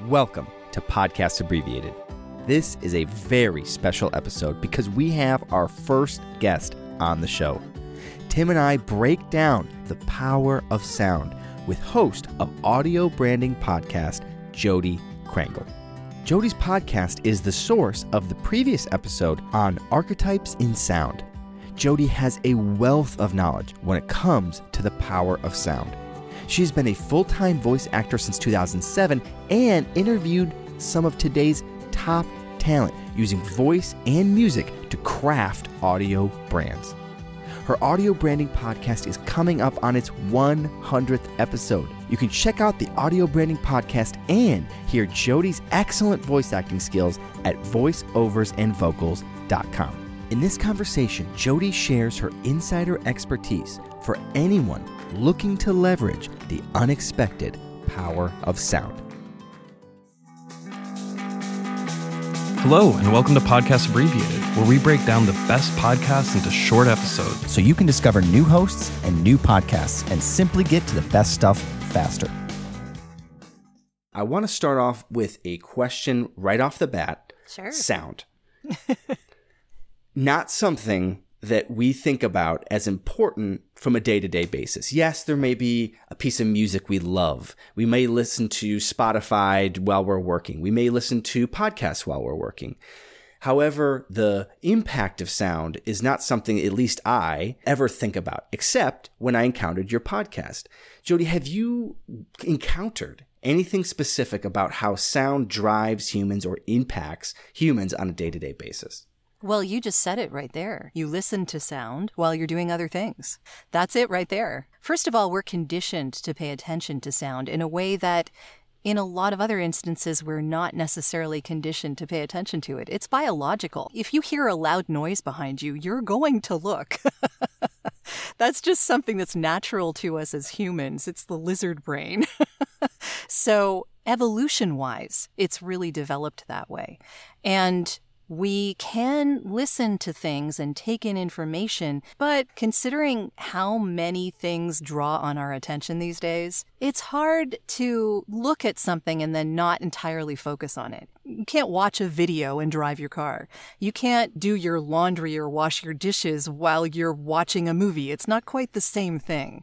Welcome to Podcast Abbreviated. This is a very special episode because we have our first guest on the show. Tim and I break down the power of sound with host of audio branding podcast, Jodi Krangle. Jodi's podcast is the source of the previous episode on archetypes in sound. Jodi has a wealth of knowledge when it comes to the power of sound. She's been a full time voice actor since 2007 and interviewed some of today's top talent using voice and music to craft audio brands. Her audio branding podcast is coming up on its 100th episode. You can check out the audio branding podcast and hear Jodi's excellent voice acting skills at voiceoversandvocals.com. In this conversation, Jodi shares her insider expertise for anyone looking to leverage the unexpected power of sound. Hello, and welcome to Podcast Abbreviated, where we break down the best podcasts into short episodes. So you can discover new hosts and new podcasts and simply get to the best stuff faster. I want to start off with a question right off the bat. Sure. Sound. Not something that we think about as important from a day to day basis. Yes, there may be a piece of music we love. We may listen to Spotify while we're working. We may listen to podcasts while we're working. However, the impact of sound is not something, at least I, ever think about, except when I encountered your podcast. Jodi, have you encountered anything specific about how sound drives humans or impacts humans on a day to day basis? Well, you just said it right there. You listen to sound while you're doing other things. That's it right there. First of all, we're conditioned to pay attention to sound in a way that in a lot of other instances, we're not necessarily conditioned to pay attention to it. It's biological. If you hear a loud noise behind you, you're going to look. that's just something that's natural to us as humans. It's the lizard brain. so, evolution wise, it's really developed that way. And we can listen to things and take in information, but considering how many things draw on our attention these days, it's hard to look at something and then not entirely focus on it. You can't watch a video and drive your car. You can't do your laundry or wash your dishes while you're watching a movie. It's not quite the same thing.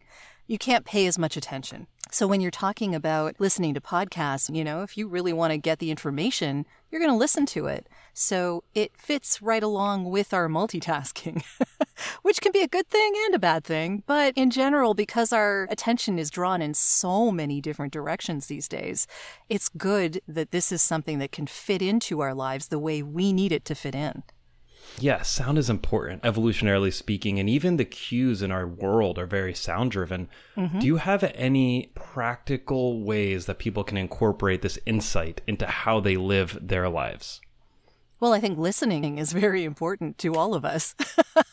You can't pay as much attention. So when you're talking about listening to podcasts, you know, if you really want to get the information, you're going to listen to it. So it fits right along with our multitasking, which can be a good thing and a bad thing. But in general, because our attention is drawn in so many different directions these days, it's good that this is something that can fit into our lives the way we need it to fit in. Yeah, sound is important, evolutionarily speaking, and even the cues in our world are very sound driven. Mm-hmm. Do you have any practical ways that people can incorporate this insight into how they live their lives? Well, I think listening is very important to all of us.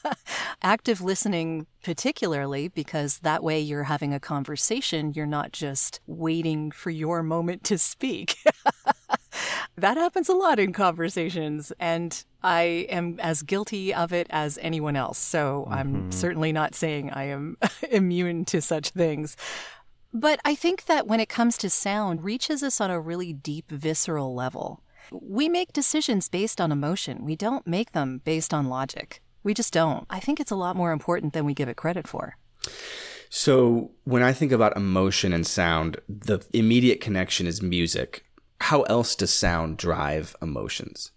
Active listening, particularly, because that way you're having a conversation. You're not just waiting for your moment to speak. that happens a lot in conversations, and I am as guilty of it as anyone else. So mm-hmm. I'm certainly not saying I am immune to such things. But I think that when it comes to sound, reaches us on a really deep, visceral level. We make decisions based on emotion. We don't make them based on logic. We just don't. I think it's a lot more important than we give it credit for. So, when I think about emotion and sound, the immediate connection is music. How else does sound drive emotions?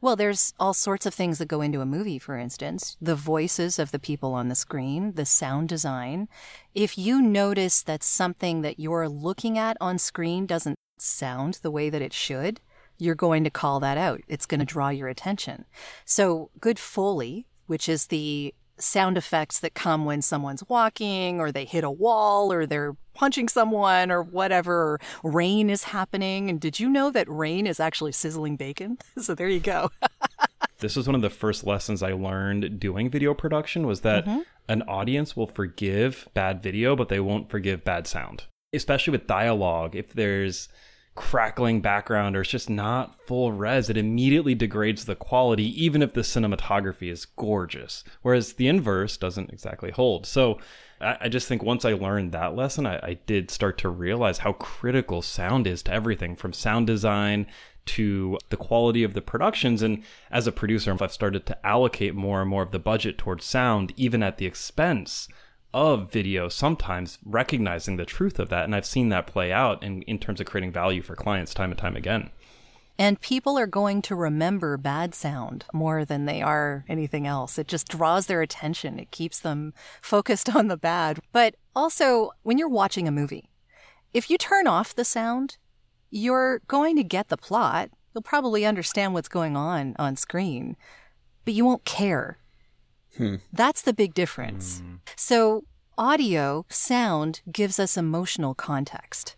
Well, there's all sorts of things that go into a movie, for instance. The voices of the people on the screen, the sound design. If you notice that something that you're looking at on screen doesn't sound the way that it should, you're going to call that out. It's going to draw your attention. So, good Foley, which is the sound effects that come when someone's walking or they hit a wall or they're punching someone or whatever, rain is happening. And did you know that rain is actually sizzling bacon? so there you go. this was one of the first lessons I learned doing video production was that mm-hmm. an audience will forgive bad video, but they won't forgive bad sound. Especially with dialogue, if there's crackling background or it's just not full res, it immediately degrades the quality, even if the cinematography is gorgeous. Whereas the inverse doesn't exactly hold. So I, I just think once I learned that lesson, I, I did start to realize how critical sound is to everything from sound design to the quality of the productions. And as a producer, I've started to allocate more and more of the budget towards sound, even at the expense of video, sometimes recognizing the truth of that. And I've seen that play out in, in terms of creating value for clients time and time again. And people are going to remember bad sound more than they are anything else. It just draws their attention. It keeps them focused on the bad. But also, when you're watching a movie, if you turn off the sound, you're going to get the plot. You'll probably understand what's going on on screen, but you won't care. Hmm. That's the big difference. Hmm. So, audio, sound gives us emotional context.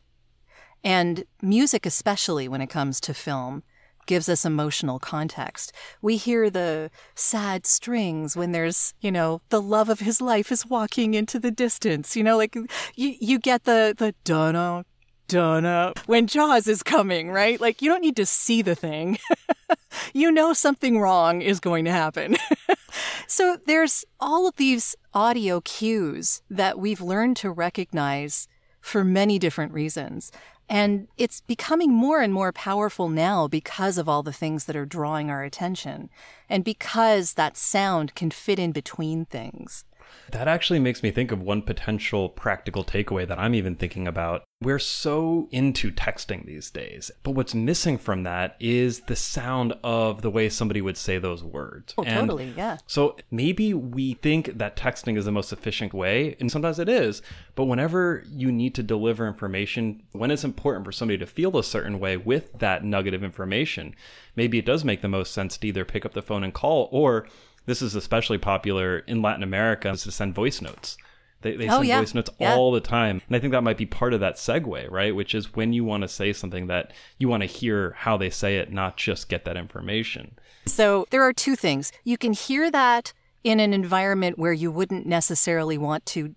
And music, especially when it comes to film, gives us emotional context. We hear the sad strings when there's, you know, the love of his life is walking into the distance. You know, like you, you get the, the dunno, dunno when Jaws is coming, right? Like you don't need to see the thing. you know something wrong is going to happen. so there's all of these audio cues that we've learned to recognize for many different reasons. And it's becoming more and more powerful now because of all the things that are drawing our attention and because that sound can fit in between things. That actually makes me think of one potential practical takeaway that I'm even thinking about. We're so into texting these days, but what's missing from that is the sound of the way somebody would say those words. Oh, and totally, yeah. So maybe we think that texting is the most efficient way, and sometimes it is, but whenever you need to deliver information, when it's important for somebody to feel a certain way with that nugget of information, maybe it does make the most sense to either pick up the phone and call or this is especially popular in Latin America, is to send voice notes. They, they oh, send yeah. voice notes yeah. all the time. And I think that might be part of that segue, right? Which is when you want to say something that you want to hear how they say it, not just get that information. So there are two things. You can hear that in an environment where you wouldn't necessarily want to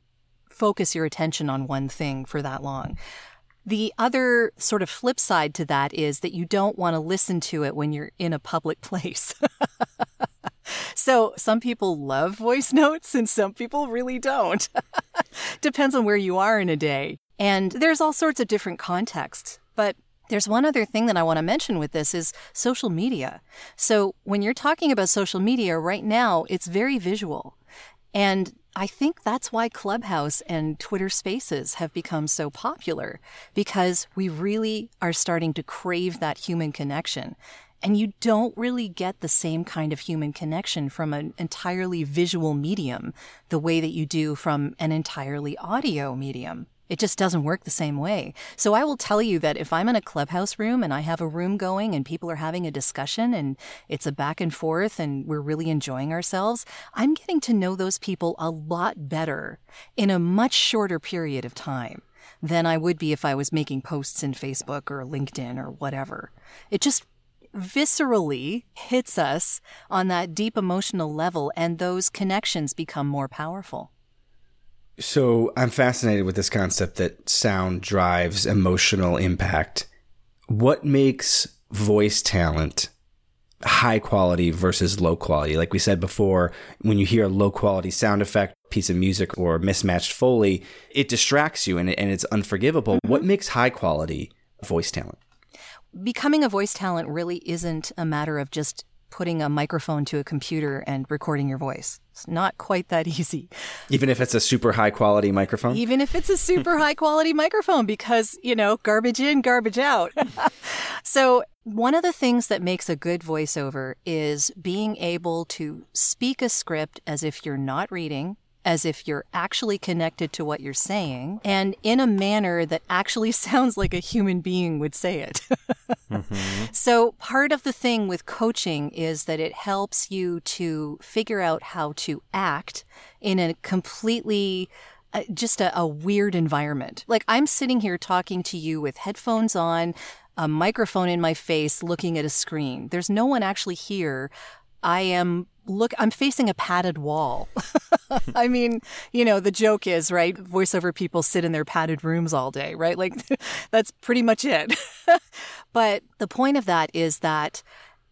focus your attention on one thing for that long. The other sort of flip side to that is that you don't want to listen to it when you're in a public place. So some people love voice notes and some people really don't. Depends on where you are in a day. And there's all sorts of different contexts. But there's one other thing that I want to mention with this is social media. So when you're talking about social media right now, it's very visual. And I think that's why Clubhouse and Twitter Spaces have become so popular because we really are starting to crave that human connection. And you don't really get the same kind of human connection from an entirely visual medium the way that you do from an entirely audio medium. It just doesn't work the same way. So I will tell you that if I'm in a clubhouse room and I have a room going and people are having a discussion and it's a back and forth and we're really enjoying ourselves, I'm getting to know those people a lot better in a much shorter period of time than I would be if I was making posts in Facebook or LinkedIn or whatever. It just viscerally hits us on that deep emotional level, and those connections become more powerful. So I'm fascinated with this concept that sound drives emotional impact. What makes voice talent high quality versus low quality? Like we said before, when you hear a low quality sound effect, piece of music, or mismatched Foley, it distracts you and, and it's unforgivable. Mm-hmm. What makes high quality voice talent? Becoming a voice talent really isn't a matter of just putting a microphone to a computer and recording your voice. It's not quite that easy. Even if it's a super high quality microphone? Even if it's a super high quality microphone, because, you know, garbage in, garbage out. so, one of the things that makes a good voiceover is being able to speak a script as if you're not reading, as if you're actually connected to what you're saying and in a manner that actually sounds like a human being would say it. mm-hmm. So, part of the thing with coaching is that it helps you to figure out how to act in a completely uh, just a, a weird environment. Like, I'm sitting here talking to you with headphones on, a microphone in my face, looking at a screen. There's no one actually here. I am look, I'm facing a padded wall. I mean, you know, the joke is, right? Voiceover people sit in their padded rooms all day, right? Like, that's pretty much it. but the point of that is that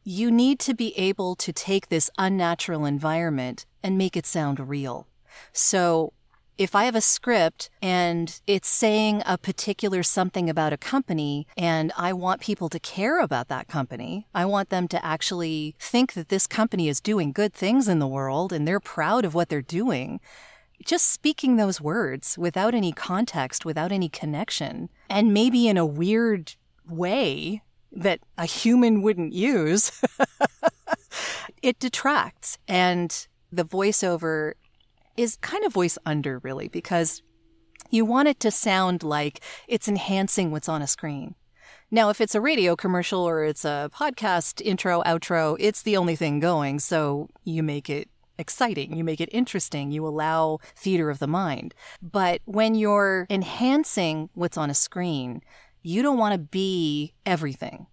you need to be able to take this unnatural environment and make it sound real. So, if I have a script and it's saying a particular something about a company and I want people to care about that company, I want them to actually think that this company is doing good things in the world and they're proud of what they're doing. Just speaking those words without any context, without any connection, and maybe in a weird way that a human wouldn't use, it detracts. And the voiceover is kind of voice under, really, because you want it to sound like it's enhancing what's on a screen. Now, if it's a radio commercial or it's a podcast intro, outro, it's the only thing going. So you make it exciting. You make it interesting. You allow theater of the mind. But when you're enhancing what's on a screen, you don't want to be everything.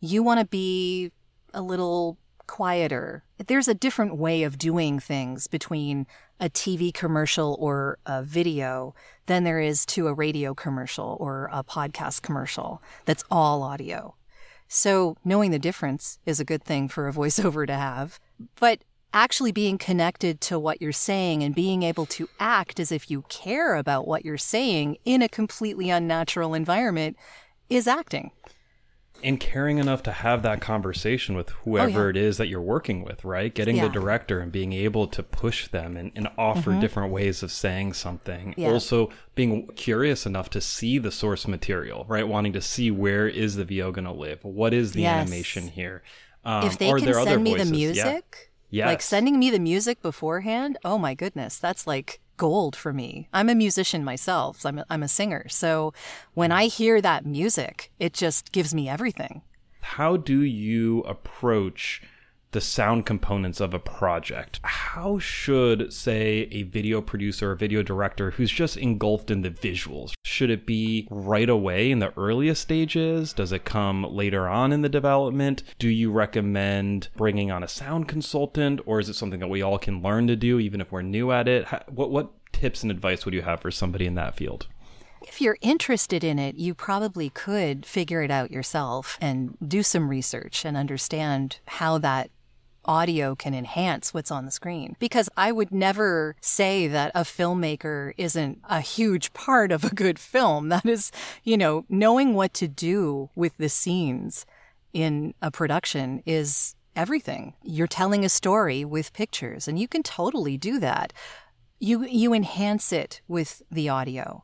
You want to be a little quieter. There's a different way of doing things between a TV commercial or a video than there is to a radio commercial or a podcast commercial that's all audio. So knowing the difference is a good thing for a voiceover to have. But actually being connected to what you're saying and being able to act as if you care about what you're saying in a completely unnatural environment is acting and caring enough to have that conversation with whoever oh, yeah. it is that you're working with, right? Getting yeah. the director and being able to push them and, and offer mm-hmm. different ways of saying something. Yeah. Also being curious enough to see the source material, right? Wanting to see where is the VO going to live? What is the yes. animation here? Um, if they can send me voices? the music, yeah. like sending me the music beforehand, oh my goodness, that's like gold for me. I'm a musician myself. I'm a, I'm a singer. So when hmm. I hear that music, it just gives me everything. How do you approach the sound components of a project. How should, say, a video producer or video director who's just engulfed in the visuals, should it be right away in the earliest stages? Does it come later on in the development? Do you recommend bringing on a sound consultant, or is it something that we all can learn to do even if we're new at it? What, what tips and advice would you have for somebody in that field? If you're interested in it, you probably could figure it out yourself and do some research and understand how that audio can enhance what's on the screen. Because I would never say that a filmmaker isn't a huge part of a good film. That is, you know, knowing what to do with the scenes in a production is everything. You're telling a story with pictures and you can totally do that. You you enhance it with the audio.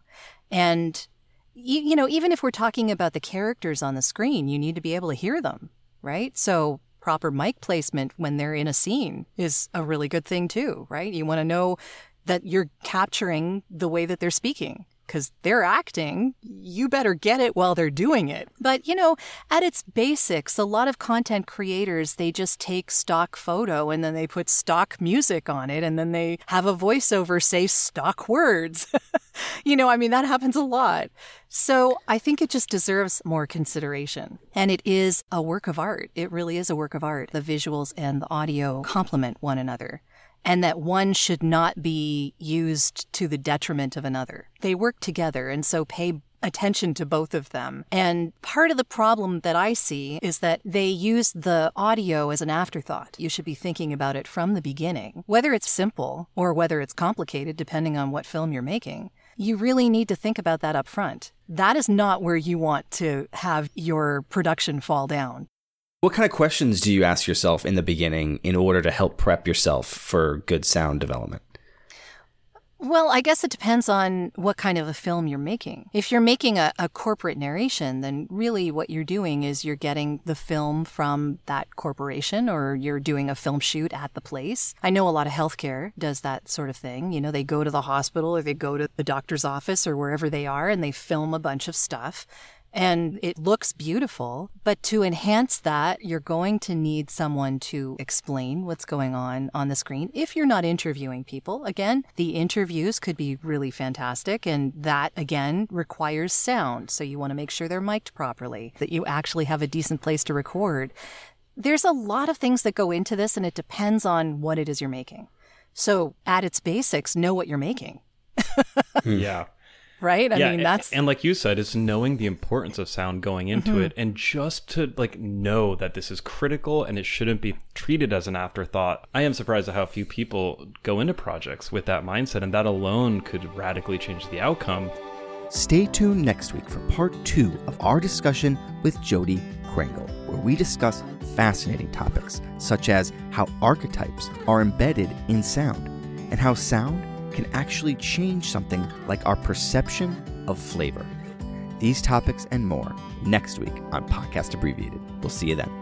And you, you know, even if we're talking about the characters on the screen, you need to be able to hear them, right? So proper mic placement when they're in a scene is a really good thing too, right? You want to know that you're capturing the way that they're speaking because they're acting. You better get it while they're doing it. But, you know, at its basics, a lot of content creators, they just take stock photo and then they put stock music on it and then they have a voiceover say stock words. you know, I mean, that happens a lot. So I think it just deserves more consideration. And it is a work of art. It really is a work of art. The visuals and the audio complement one another and that one should not be used to the detriment of another. They work together, and so pay attention to both of them. And part of the problem that I see is that they use the audio as an afterthought. You should be thinking about it from the beginning, whether it's simple or whether it's complicated, depending on what film you're making. You really need to think about that up front. That is not where you want to have your production fall down. What kind of questions do you ask yourself in the beginning in order to help prep yourself for good sound development? Well, I guess it depends on what kind of a film you're making. If you're making a, a, corporate narration, then really what you're doing is you're getting the film from that corporation or you're doing a film shoot at the place. I know a lot of healthcare does that sort of thing. You know, they go to the hospital or they go to the doctor's office or wherever they are and they film a bunch of stuff and it looks beautiful. But to enhance that, you're going to need someone to explain what's going on on the screen. If you're not interviewing people, again, the interviews could be really fantastic. And that again requires sound. So you want to make sure they're mic'd properly, that you actually have a decent place to record. There's a lot of things that go into this and it depends on what it is you're making. So at its basics, know what you're making. yeah. Right? I yeah, mean, a- that's and like you said, it's knowing the importance of sound going into Mm-hmm. it, and just to like know that this is critical and it shouldn't be treated as an afterthought. I am surprised at how few people go into projects with that mindset, and that alone could radically change the outcome. Stay tuned next week for part two of our discussion with Jodi Krangle, where we discuss fascinating topics such as how archetypes are embedded in sound and how sound can actually change something like our perception of flavor. These topics and more next week on Podcast Abbreviated. We'll see you then.